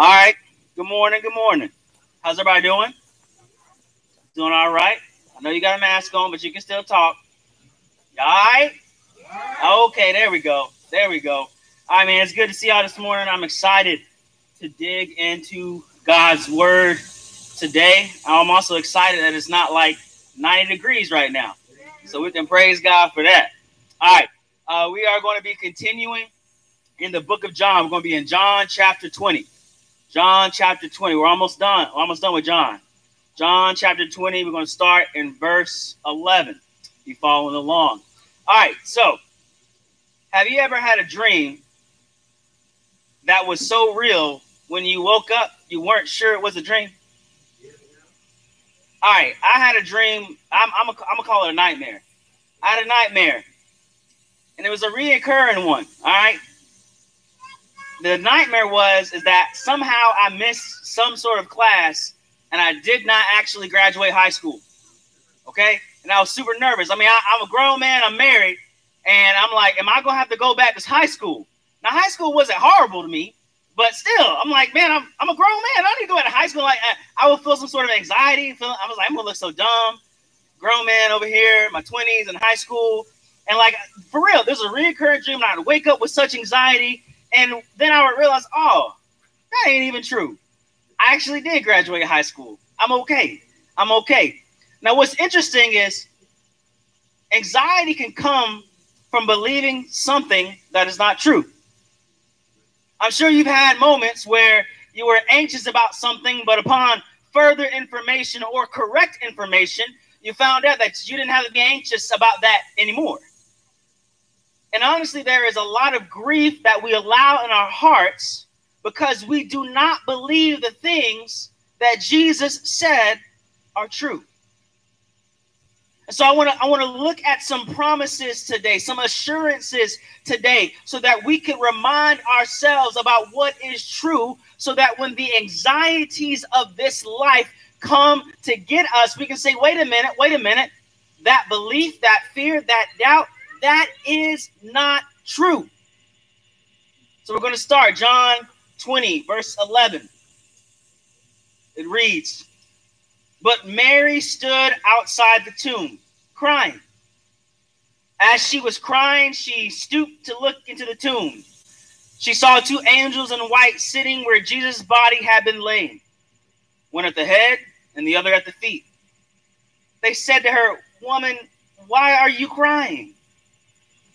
All right. Good morning. Good morning. How's everybody doing? Doing all right? I know you got a mask on, but you can still talk. All right? Okay, there we go. There we go. All right, man. It's good to see y'all this morning. I'm excited to dig into God's word today. I'm also excited that it's not like 90 degrees right now. So we can praise God for that. All right. Uh, we are going to be continuing in the book of John. We're going to be in John chapter 20. John chapter 20. We're almost done. We're almost done with John. John chapter 20. We're going to start in verse 11. You following along. All right. So, have you ever had a dream that was so real when you woke up, you weren't sure it was a dream? All right. I had a dream. I'm, I'm going to call it a nightmare. I had a nightmare, and it was a reoccurring one. All right the nightmare was is that somehow I missed some sort of class and I did not actually graduate high school. Okay, and I was super nervous. I mean, I, am a grown man. I'm married, and I'm like, am I gonna have to go back to high school? Now, high school wasn't horrible to me, but still, I'm like, man, I'm, I'm a grown man. I don't need to go back to high school. Like, I, I feel some sort of anxiety. Feel, I was like, I'm gonna look so dumb. Grown man over here, my 20s in high school, and like for real, there's a recurring dream. And I'd wake up with such anxiety and then I would realize, oh, that ain't even true. I actually did graduate high school. I'm okay. I'm okay. Now, what's interesting is anxiety can come from believing something that is not true. I'm sure you've had moments where you were anxious about something, but upon further information or correct information, you found out that you didn't have to be anxious about that anymore. And honestly, there is a lot of grief that we allow in our hearts because we do not believe the things that Jesus said are true. And so I want to I want to look at some promises today, some assurances today so that we can remind ourselves about what is true so that when the anxieties of this life come to get us, we can say, "Wait a minute, wait a minute. That belief, that fear, that doubt that is not true. So we're going to start John 20, verse 11. It reads, But Mary stood outside the tomb, crying. As she was crying, she stooped to look into the tomb. She saw two angels in white sitting where Jesus' body had been laid, one at the head and the other at the feet. They said to her, Woman, why are you crying?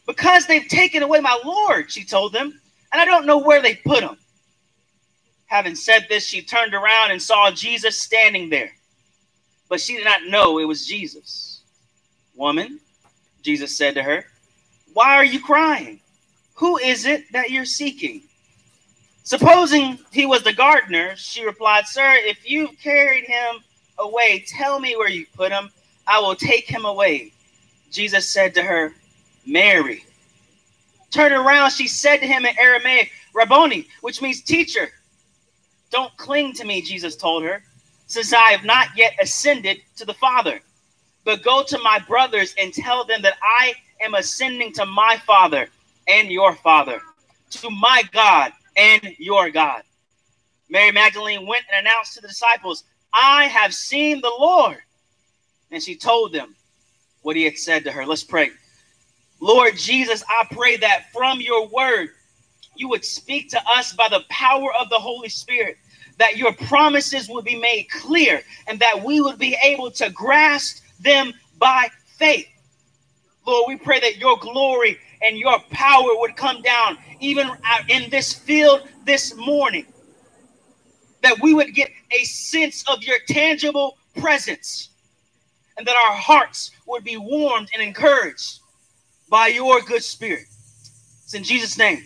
Because they've taken away my Lord, she told them, and I don't know where they put him. Having said this, she turned around and saw Jesus standing there, but she did not know it was Jesus. Woman, Jesus said to her, Why are you crying? Who is it that you're seeking? Supposing he was the gardener, she replied, Sir, if you've carried him away, tell me where you put him. I will take him away. Jesus said to her, Mary. Turning around, she said to him in Aramaic, Rabboni, which means teacher. Don't cling to me, Jesus told her, since I have not yet ascended to the Father. But go to my brothers and tell them that I am ascending to my Father and your Father, to my God and your God. Mary Magdalene went and announced to the disciples, I have seen the Lord. And she told them what he had said to her. Let's pray. Lord Jesus, I pray that from your word, you would speak to us by the power of the Holy Spirit, that your promises would be made clear, and that we would be able to grasp them by faith. Lord, we pray that your glory and your power would come down even in this field this morning, that we would get a sense of your tangible presence, and that our hearts would be warmed and encouraged by your good spirit. It's in Jesus' name.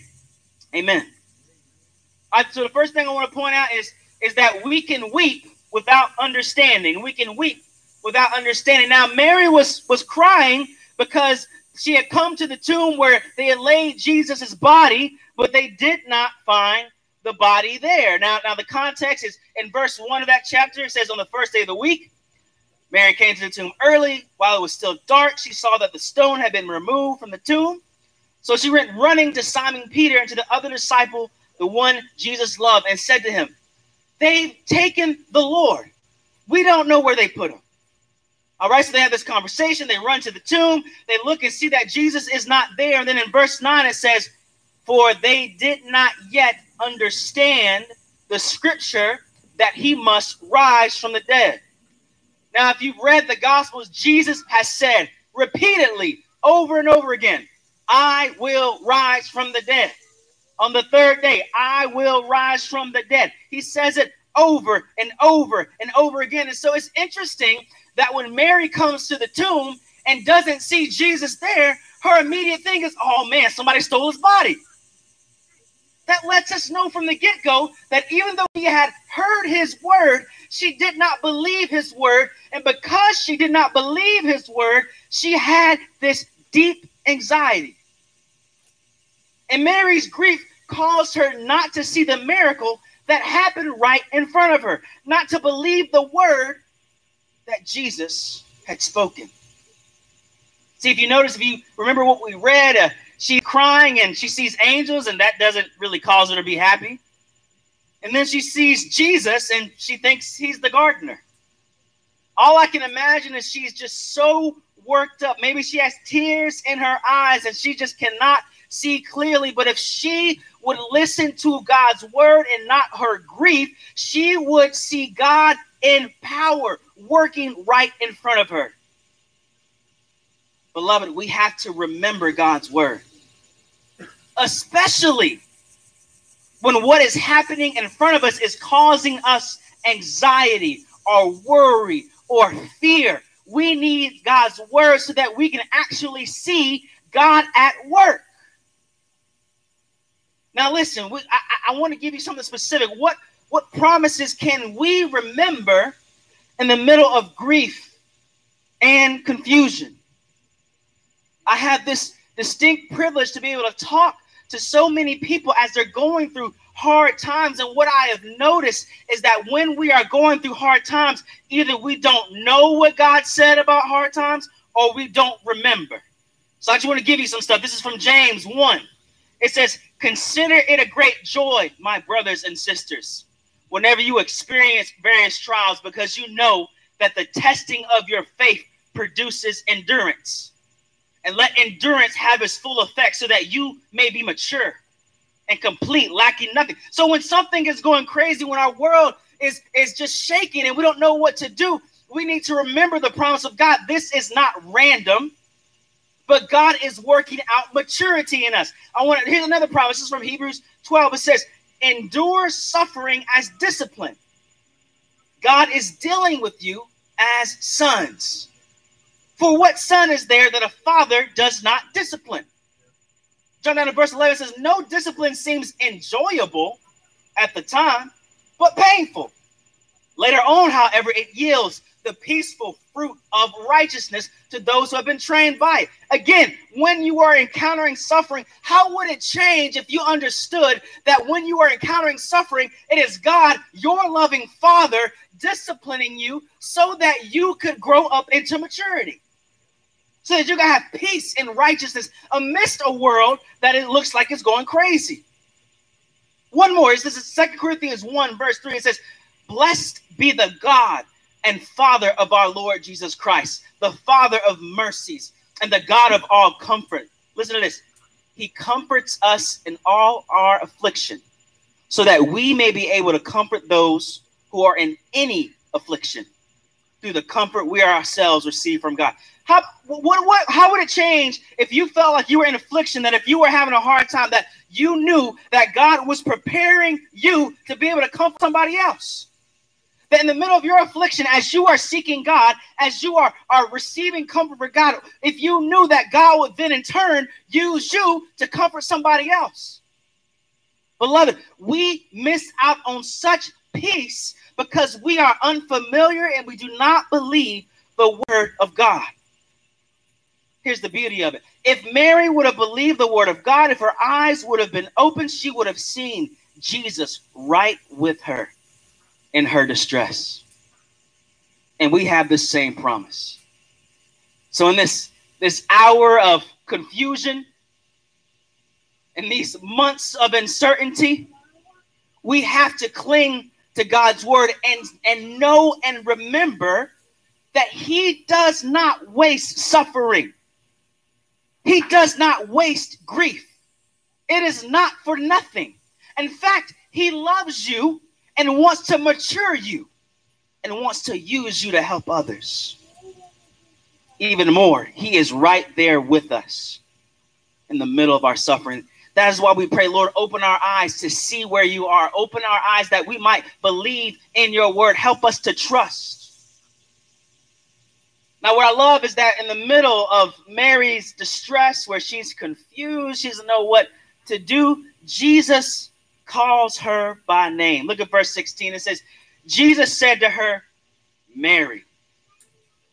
Amen. So the first thing I want to point out is, is that we can weep without understanding. We can weep without understanding. Now, Mary was, was crying because she had come to the tomb where they had laid Jesus' body, but they did not find the body there. Now, now the context is in verse one of that chapter. It says, On the first day of the week, Mary came to the tomb early. While it was still dark, she saw that the stone had been removed from the tomb. So she went running to Simon Peter and to the other disciple, the one Jesus loved, and said to him, they've taken the Lord. We don't know where they put him. All right, so they have this conversation. They run to the tomb. They look and see that Jesus is not there. And then in verse 9, it says, For they did not yet understand the scripture that he must rise from the dead. Now, if you've read the Gospels, Jesus has said repeatedly, over and over again, I will rise from the dead. On the third day, I will rise from the dead. He says it over and over and over again. And so it's interesting that when Mary comes to the tomb and doesn't see Jesus there, her immediate thing is, oh man, somebody stole his body. That lets us know from the get go that even though he had heard his word, she did not believe his word. And because she did not believe his word, she had this deep anxiety. And Mary's grief caused her not to see the miracle that happened right in front of her, not to believe the word that Jesus had spoken. See, if you notice, if you remember what we read, uh, she's crying and she sees angels, and that doesn't really cause her to be happy. And then she sees Jesus and she thinks he's the gardener. All I can imagine is she's just so worked up. Maybe she has tears in her eyes and she just cannot see clearly. But if she would listen to God's word and not her grief, she would see God in power working right in front of her. Beloved, we have to remember God's word, especially when what is happening in front of us is causing us anxiety or worry or fear. We need God's word so that we can actually see God at work. Now, listen, we, I, I want to give you something specific. What, what promises can we remember in the middle of grief and confusion? I have this distinct privilege to be able to talk to so many people as they're going through hard times. And what I have noticed is that when we are going through hard times, either we don't know what God said about hard times or we don't remember. So I just want to give you some stuff. This is from James 1. It says, Consider it a great joy, my brothers and sisters, whenever you experience various trials, because you know that the testing of your faith produces endurance. And let endurance have its full effect so that you may be mature and complete, lacking nothing. So when something is going crazy, when our world is, is just shaking and we don't know what to do, we need to remember the promise of God. This is not random but God is working out maturity in us. I want to here's another promise. This is from Hebrews 12. It says, endure suffering as discipline. God is dealing with you as sons. For what son is there that a father does not discipline? John down to verse 11 says, No discipline seems enjoyable at the time, but painful. Later on, however, it yields the peaceful fruit of righteousness to those who have been trained by it. Again, when you are encountering suffering, how would it change if you understood that when you are encountering suffering, it is God, your loving Father, disciplining you so that you could grow up into maturity? So that you can have peace and righteousness amidst a world that it looks like it's going crazy. One more is this is Second Corinthians 1, verse 3. It says, Blessed be the God and Father of our Lord Jesus Christ, the Father of mercies and the God of all comfort. Listen to this. He comforts us in all our affliction so that we may be able to comfort those who are in any affliction through the comfort we ourselves receive from God. How what what how would it change if you felt like you were in affliction that if you were having a hard time that you knew that God was preparing you to be able to comfort somebody else? that in the middle of your affliction, as you are seeking God, as you are, are receiving comfort from God, if you knew that God would then in turn use you to comfort somebody else. Beloved, we miss out on such peace because we are unfamiliar and we do not believe the word of God. Here's the beauty of it. If Mary would have believed the word of God, if her eyes would have been open, she would have seen Jesus right with her in her distress. And we have this same promise. So in this this hour of confusion in these months of uncertainty, we have to cling to God's word and, and know and remember that he does not waste suffering. He does not waste grief. It is not for nothing. In fact, he loves you and wants to mature you and wants to use you to help others. Even more, he is right there with us in the middle of our suffering. That is why we pray, Lord, open our eyes to see where you are. Open our eyes that we might believe in your word. Help us to trust. Now, what I love is that in the middle of Mary's distress, where she's confused, she doesn't know what to do, Jesus calls her by name. Look at verse 16. It says, Jesus said to her, Mary.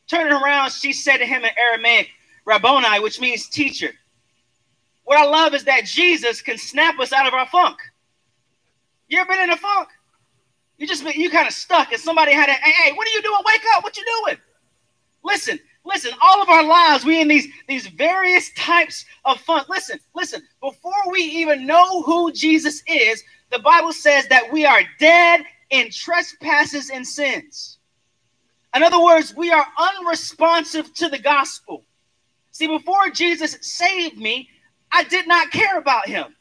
Turning around, she said to him in Aramaic, Rabboni, which means teacher. What I love is that Jesus can snap us out of our funk. You ever been in a funk? You just you kind of stuck, and somebody had a hey, hey, what are you doing? Wake up! What you doing? Listen, listen. All of our lives, we in these these various types of funk. Listen, listen. Before we even know who Jesus is, the Bible says that we are dead in trespasses and sins. In other words, we are unresponsive to the gospel. See, before Jesus saved me, I did not care about him.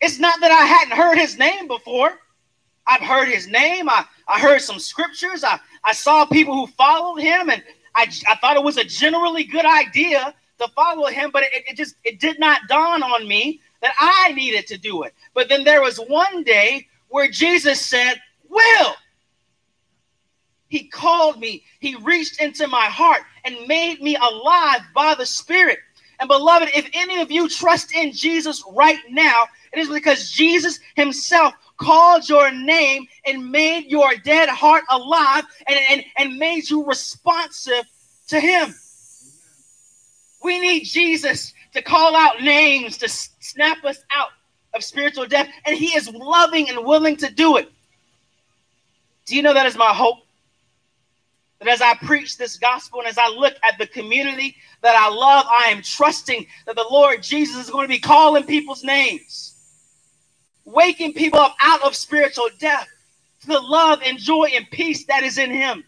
It's not that I hadn't heard his name before. I've heard his name. I, I heard some scriptures. I, I saw people who followed him, and I, I thought it was a generally good idea to follow him, but it, it just it did not dawn on me that I needed to do it. But then there was one day where Jesus said, Will. He called me, he reached into my heart and made me alive by the Spirit. And beloved, if any of you trust in Jesus right now, it is because Jesus himself called your name and made your dead heart alive and, and, and made you responsive to him. We need Jesus to call out names, to snap us out of spiritual death, and he is loving and willing to do it. Do you know that is my hope? That as I preach this gospel and as I look at the community that I love, I am trusting that the Lord Jesus is going to be calling people's names, waking people up out of spiritual death to the love and joy and peace that is in Him.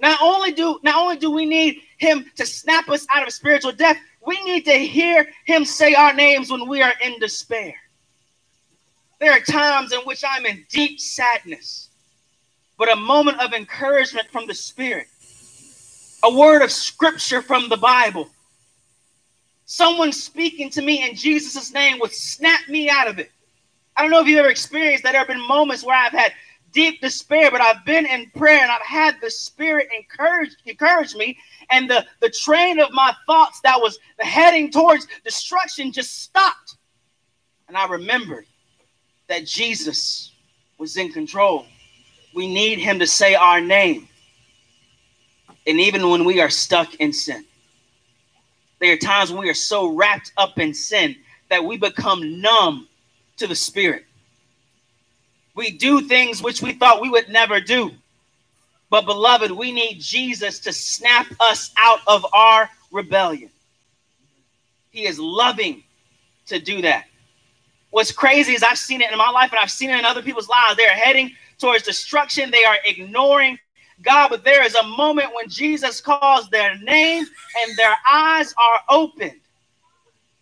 Not only do not only do we need Him to snap us out of spiritual death, we need to hear Him say our names when we are in despair. There are times in which I'm in deep sadness but a moment of encouragement from the Spirit, a word of scripture from the Bible. Someone speaking to me in Jesus' name would snap me out of it. I don't know if you've ever experienced that. There have been moments where I've had deep despair, but I've been in prayer and I've had the Spirit encourage, encourage me. And the, the train of my thoughts that was heading towards destruction just stopped. And I remembered that Jesus was in control we need him to say our name. And even when we are stuck in sin, there are times when we are so wrapped up in sin that we become numb to the Spirit. We do things which we thought we would never do. But, beloved, we need Jesus to snap us out of our rebellion. He is loving to do that. What's crazy is I've seen it in my life and I've seen it in other people's lives. They're heading towards destruction. They are ignoring God, but there is a moment when Jesus calls their name and their eyes are opened.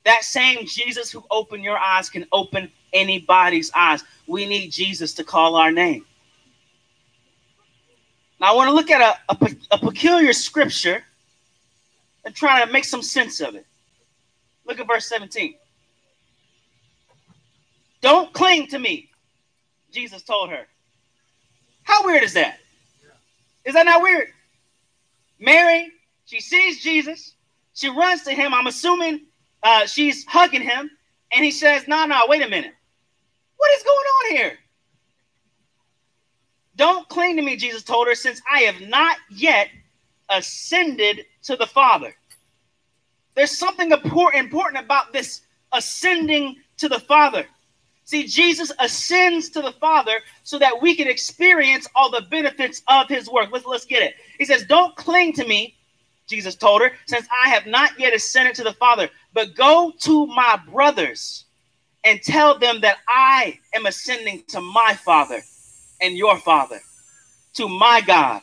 That same Jesus who opened your eyes can open anybody's eyes. We need Jesus to call our name. Now, I want to look at a, a, a peculiar scripture and try to make some sense of it. Look at verse 17. Don't cling to me, Jesus told her. How weird is that? Is that not weird? Mary, she sees Jesus. She runs to him. I'm assuming uh, she's hugging him. And he says, No, no, wait a minute. What is going on here? Don't cling to me, Jesus told her, since I have not yet ascended to the Father. There's something important about this ascending to the Father. See, Jesus ascends to the Father so that we can experience all the benefits of his work. Let's, let's get it. He says, Don't cling to me, Jesus told her, since I have not yet ascended to the Father, but go to my brothers and tell them that I am ascending to my Father and your Father, to my God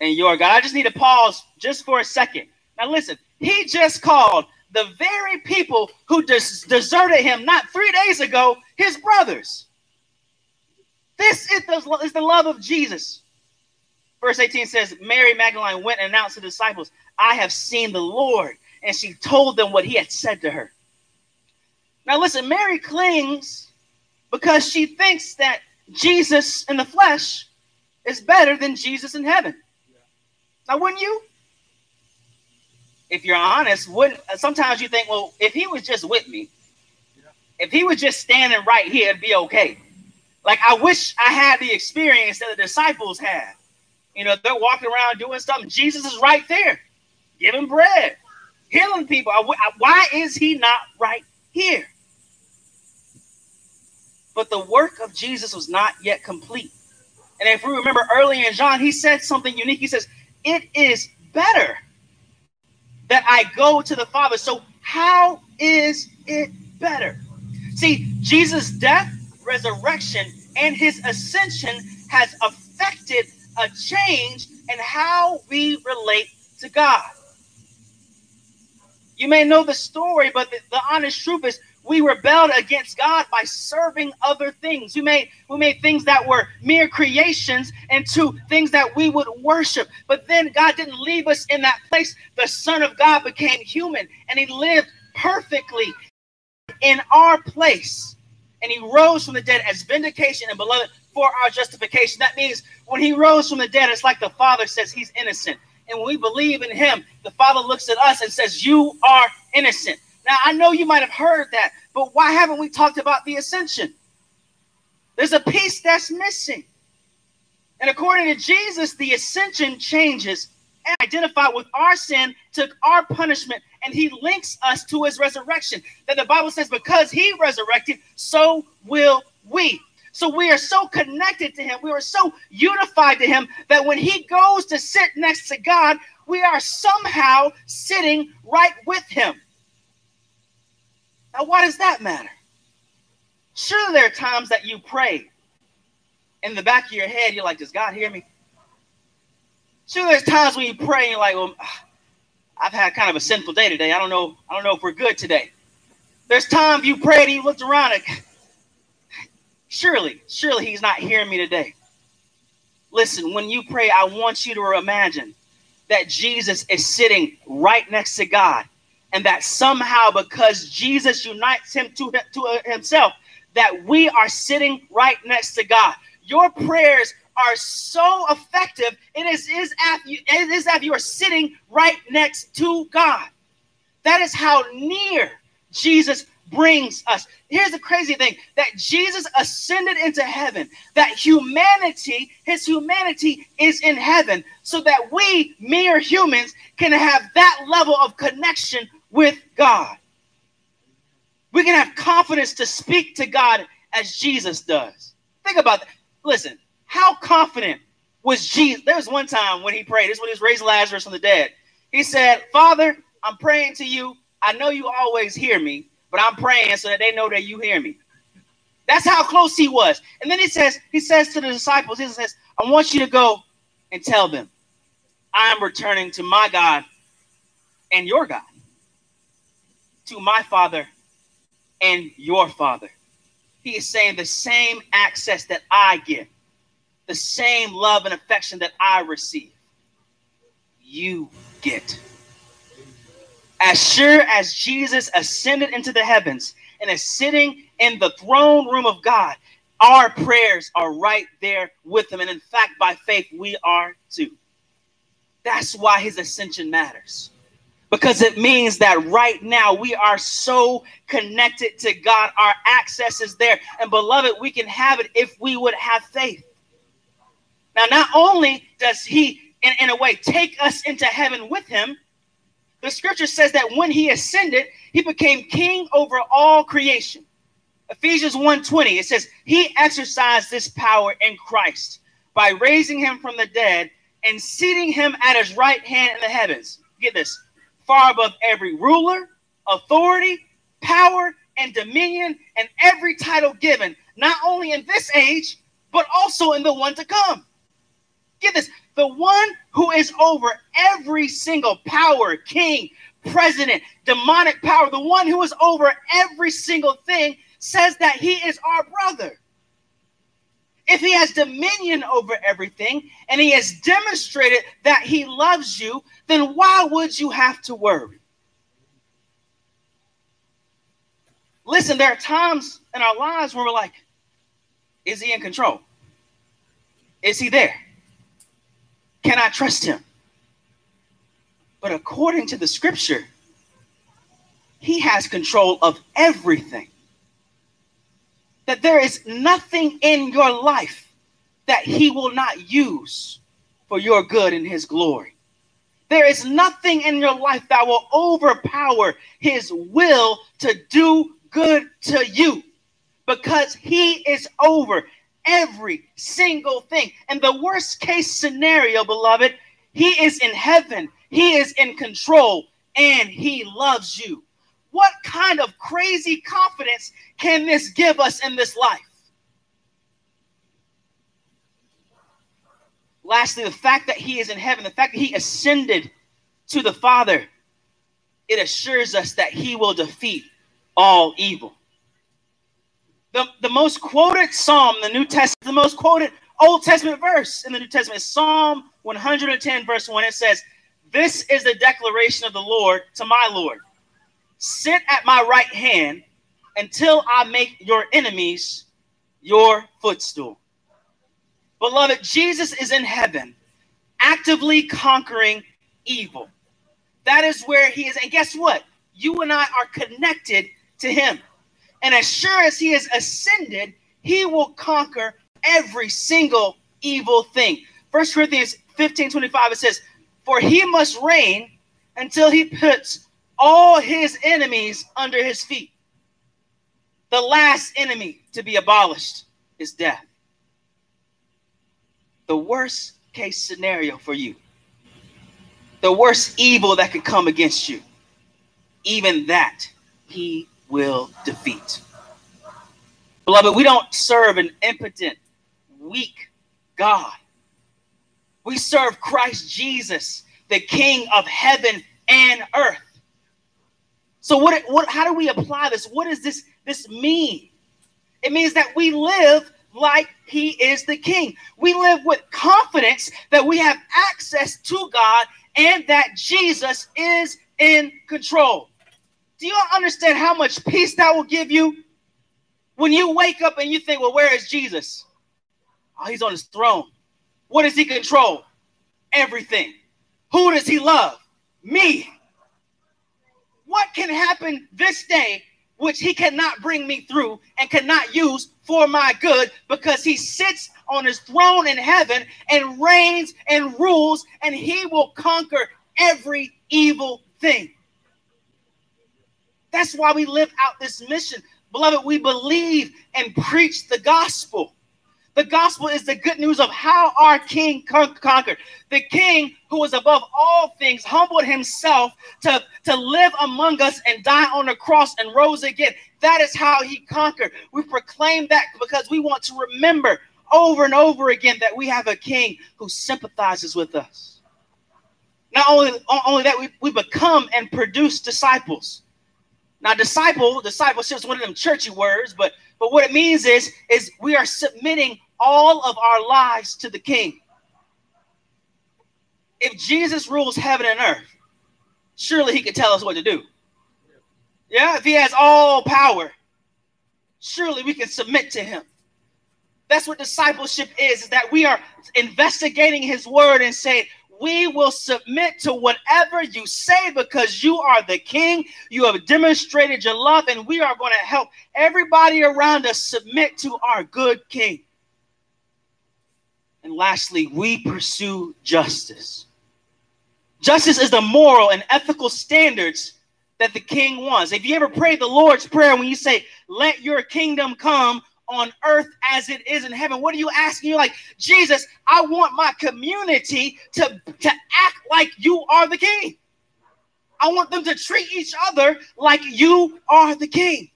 and your God. I just need to pause just for a second. Now, listen, he just called the very people who des- deserted him not three days ago his brothers. This is the, is the love of Jesus. Verse 18 says, Mary Magdalene went and announced to the disciples, I have seen the Lord. And she told them what he had said to her. Now, listen, Mary clings because she thinks that Jesus in the flesh is better than Jesus in heaven. Now, wouldn't you? If you're honest, wouldn't sometimes you think, well, if he was just with me, if he was just standing right here, it'd be okay. Like I wish I had the experience that the disciples had. You know, they're walking around doing something. Jesus is right there, giving bread, healing people. Why is he not right here? But the work of Jesus was not yet complete. And if we remember earlier in John, he said something unique. He says, It is better that I go to the Father. So, how is it better? See, Jesus' death, resurrection, and his ascension has affected a change in how we relate to God. You may know the story, but the, the honest truth is we rebelled against God by serving other things. We made we made things that were mere creations into things that we would worship. But then God didn't leave us in that place. The Son of God became human and he lived perfectly in our place. And he rose from the dead as vindication and beloved for our justification. That means when he rose from the dead, it's like the Father says he's innocent. And when we believe in him, the Father looks at us and says, You are innocent. Now, I know you might have heard that, but why haven't we talked about the ascension? There's a piece that's missing. And according to Jesus, the ascension changes and identify with our sin, took our punishment, and he links us to his resurrection. That the Bible says, because he resurrected, so will we. So we are so connected to him, we are so unified to him that when he goes to sit next to God, we are somehow sitting right with him. Now, why does that matter? Surely there are times that you pray in the back of your head, you're like, Does God hear me? Sure, there's times when you pray and you're like, Well, ah, I've had kind of a sinful day today. I don't know. I don't know if we're good today. There's times you prayed and you looked around and surely, surely he's not hearing me today. Listen, when you pray, I want you to imagine that Jesus is sitting right next to God and that somehow because Jesus unites him to, to himself, that we are sitting right next to God. Your prayers are so effective. It is, is as you, as you are sitting right next to God. That is how near Jesus brings us. Here's the crazy thing that Jesus ascended into heaven, that humanity, his humanity is in heaven, so that we, mere humans, can have that level of connection with God. We can have confidence to speak to God as Jesus does. Think about that. Listen, how confident was Jesus? There was one time when he prayed, this is when he was raised Lazarus from the dead. He said, Father, I'm praying to you. I know you always hear me, but I'm praying so that they know that you hear me. That's how close he was. And then he says, he says to the disciples, he says, I want you to go and tell them, I am returning to my God and your God to my Father and your Father. He is saying the same access that I get, the same love and affection that I receive, you get. As sure as Jesus ascended into the heavens and is sitting in the throne room of God, our prayers are right there with him. And in fact, by faith, we are too. That's why his ascension matters because it means that right now we are so connected to God. Our access is there. And beloved, we can have it if we would have faith. Now, not only does he, in, in a way, take us into heaven with him, the scripture says that when he ascended, he became king over all creation. Ephesians 1:20, it says, He exercised this power in Christ by raising him from the dead and seating him at his right hand in the heavens. Get this far above every ruler, authority, power, and dominion, and every title given, not only in this age, but also in the one to come. Get this the one who is over every single power, king, president, demonic power, the one who is over every single thing says that he is our brother. If he has dominion over everything and he has demonstrated that he loves you, then why would you have to worry? Listen, there are times in our lives where we're like, is he in control? Is he there? Can I trust him? But according to the scripture, he has control of everything. That there is nothing in your life that he will not use for your good and his glory. There is nothing in your life that will overpower his will to do good to you because he is over every single thing. And the worst case scenario, beloved, he is in heaven, he is in control, and he loves you. What kind of crazy confidence can this give us in this life? Lastly, the fact that he is in heaven, the fact that he ascended to the Father, it assures us that he will defeat all evil. The, the most quoted psalm in the New Testament, the most quoted Old Testament verse in the New Testament, Psalm 110, verse 1. It says, This is the declaration of the Lord to my Lord. Sit at my right hand until I make your enemies your footstool. Beloved, Jesus is in heaven, actively conquering evil. That is where he is. And guess what? You and I are connected to him. And as sure as he has ascended, he will conquer every single evil thing. First Corinthians 15 25, it says, For he must reign until he puts all his enemies under his feet. The last enemy to be abolished is death. The worst case scenario for you, the worst evil that could come against you, even that he will defeat. Beloved, we don't serve an impotent, weak God. We serve Christ Jesus, the King of heaven and earth. So what, what how do we apply this? What does this this mean? It means that we live like he is the king. We live with confidence that we have access to God and that Jesus is in control. Do you understand how much peace that will give you? When you wake up and you think, well, where is Jesus? Oh, he's on his throne. What does he control? Everything. Who does he love? Me. What can happen this day which he cannot bring me through and cannot use for my good because he sits on his throne in heaven and reigns and rules and he will conquer every evil thing. That's why we live out this mission. Beloved, we believe and preach the gospel. The gospel is the good news of how our king con- conquered. The king who was above all things humbled himself to, to live among us and die on the cross and rose again. That is how he conquered. We proclaim that because we want to remember over and over again that we have a king who sympathizes with us. Not only, only that, we, we become and produce disciples. Now, disciple, discipleship is one of them churchy words, but but what it means is, is we are submitting all of our lives to the King. If Jesus rules heaven and earth, surely he could tell us what to do. Yeah, if he has all power, surely we can submit to him. That's what discipleship is, is that we are investigating his word and saying, we will submit to whatever you say because you are the king. You have demonstrated your love, and we are going to help everybody around us submit to our good king. And lastly, we pursue justice. Justice is the moral and ethical standards that the king wants. If you ever pray the Lord's Prayer when you say, Let your kingdom come, on earth as it is in heaven. What are you asking? You're like, Jesus, I want my community to, to act like you are the king. I want them to treat each other like you are the king.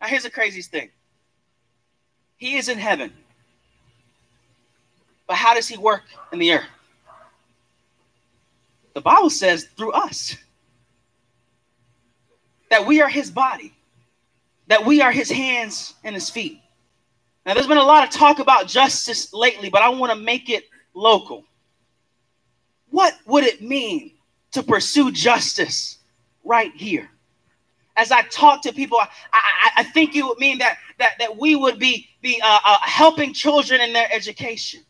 Now, here's the craziest thing He is in heaven, But how does he work in the earth? The Bible says through us that we are his body, that we are his hands and his feet. Now, there's been a lot of talk about justice lately, but I want to make it local. What would it mean to pursue justice right here? As I talk to people, I, I, I think it would mean that that, that we would be, be uh, uh, helping children in their education,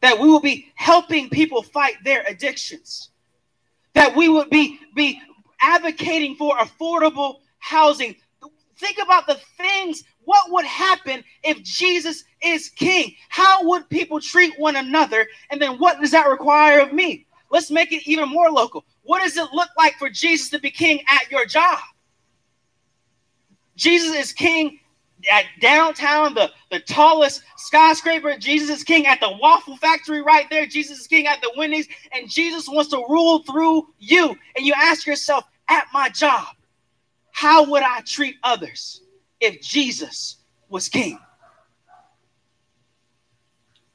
that we will be helping people fight their addictions, that we would be, be advocating for affordable housing. Think about the things. What would happen if Jesus is king? How would people treat one another? And then what does that require of me? Let's make it even more local. What does it look like for Jesus to be king at your job? Jesus is king at downtown, the, the tallest skyscraper. Jesus is king at the waffle factory right there. Jesus is king at the Wendy's. And Jesus wants to rule through you. And you ask yourself, at my job, how would I treat others if Jesus was king?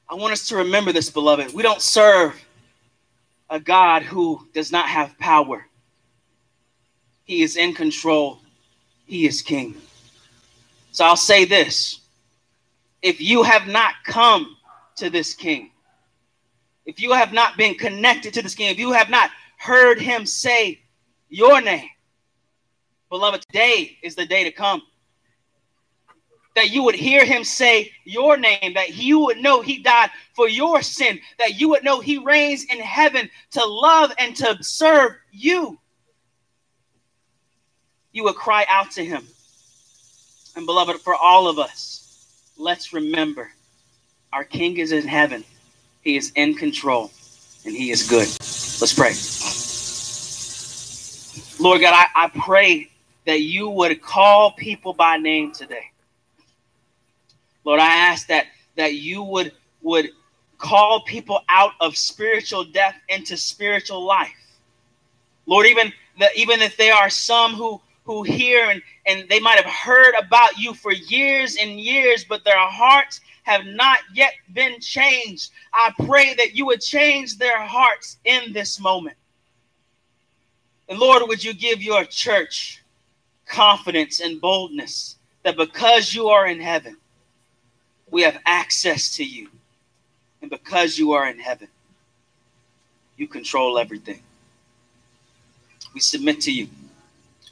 I want us to remember this, beloved. We don't serve a God who does not have power. He is in control. He is king. So I'll say this if you have not come to this king, if you have not been connected to this king, if you have not heard him say your name, beloved, today is the day to come. That you would hear him say your name, that you would know he died for your sin, that you would know he reigns in heaven to love and to serve you. You would cry out to him and beloved, for all of us, let's remember our King is in heaven. He is in control and he is good. Let's pray. Lord God, I, I pray that you would call people by name today. Lord, I ask that that you would would call people out of spiritual death into spiritual life. Lord, even that even if there are some who who hear and, and they might have heard about you for years and years, but their hearts have not yet been changed. I pray that you would change their hearts in this moment. And Lord, would you give your church confidence and boldness that because you are in heaven, we have access to you. And because you are in heaven, you control everything. We submit to you.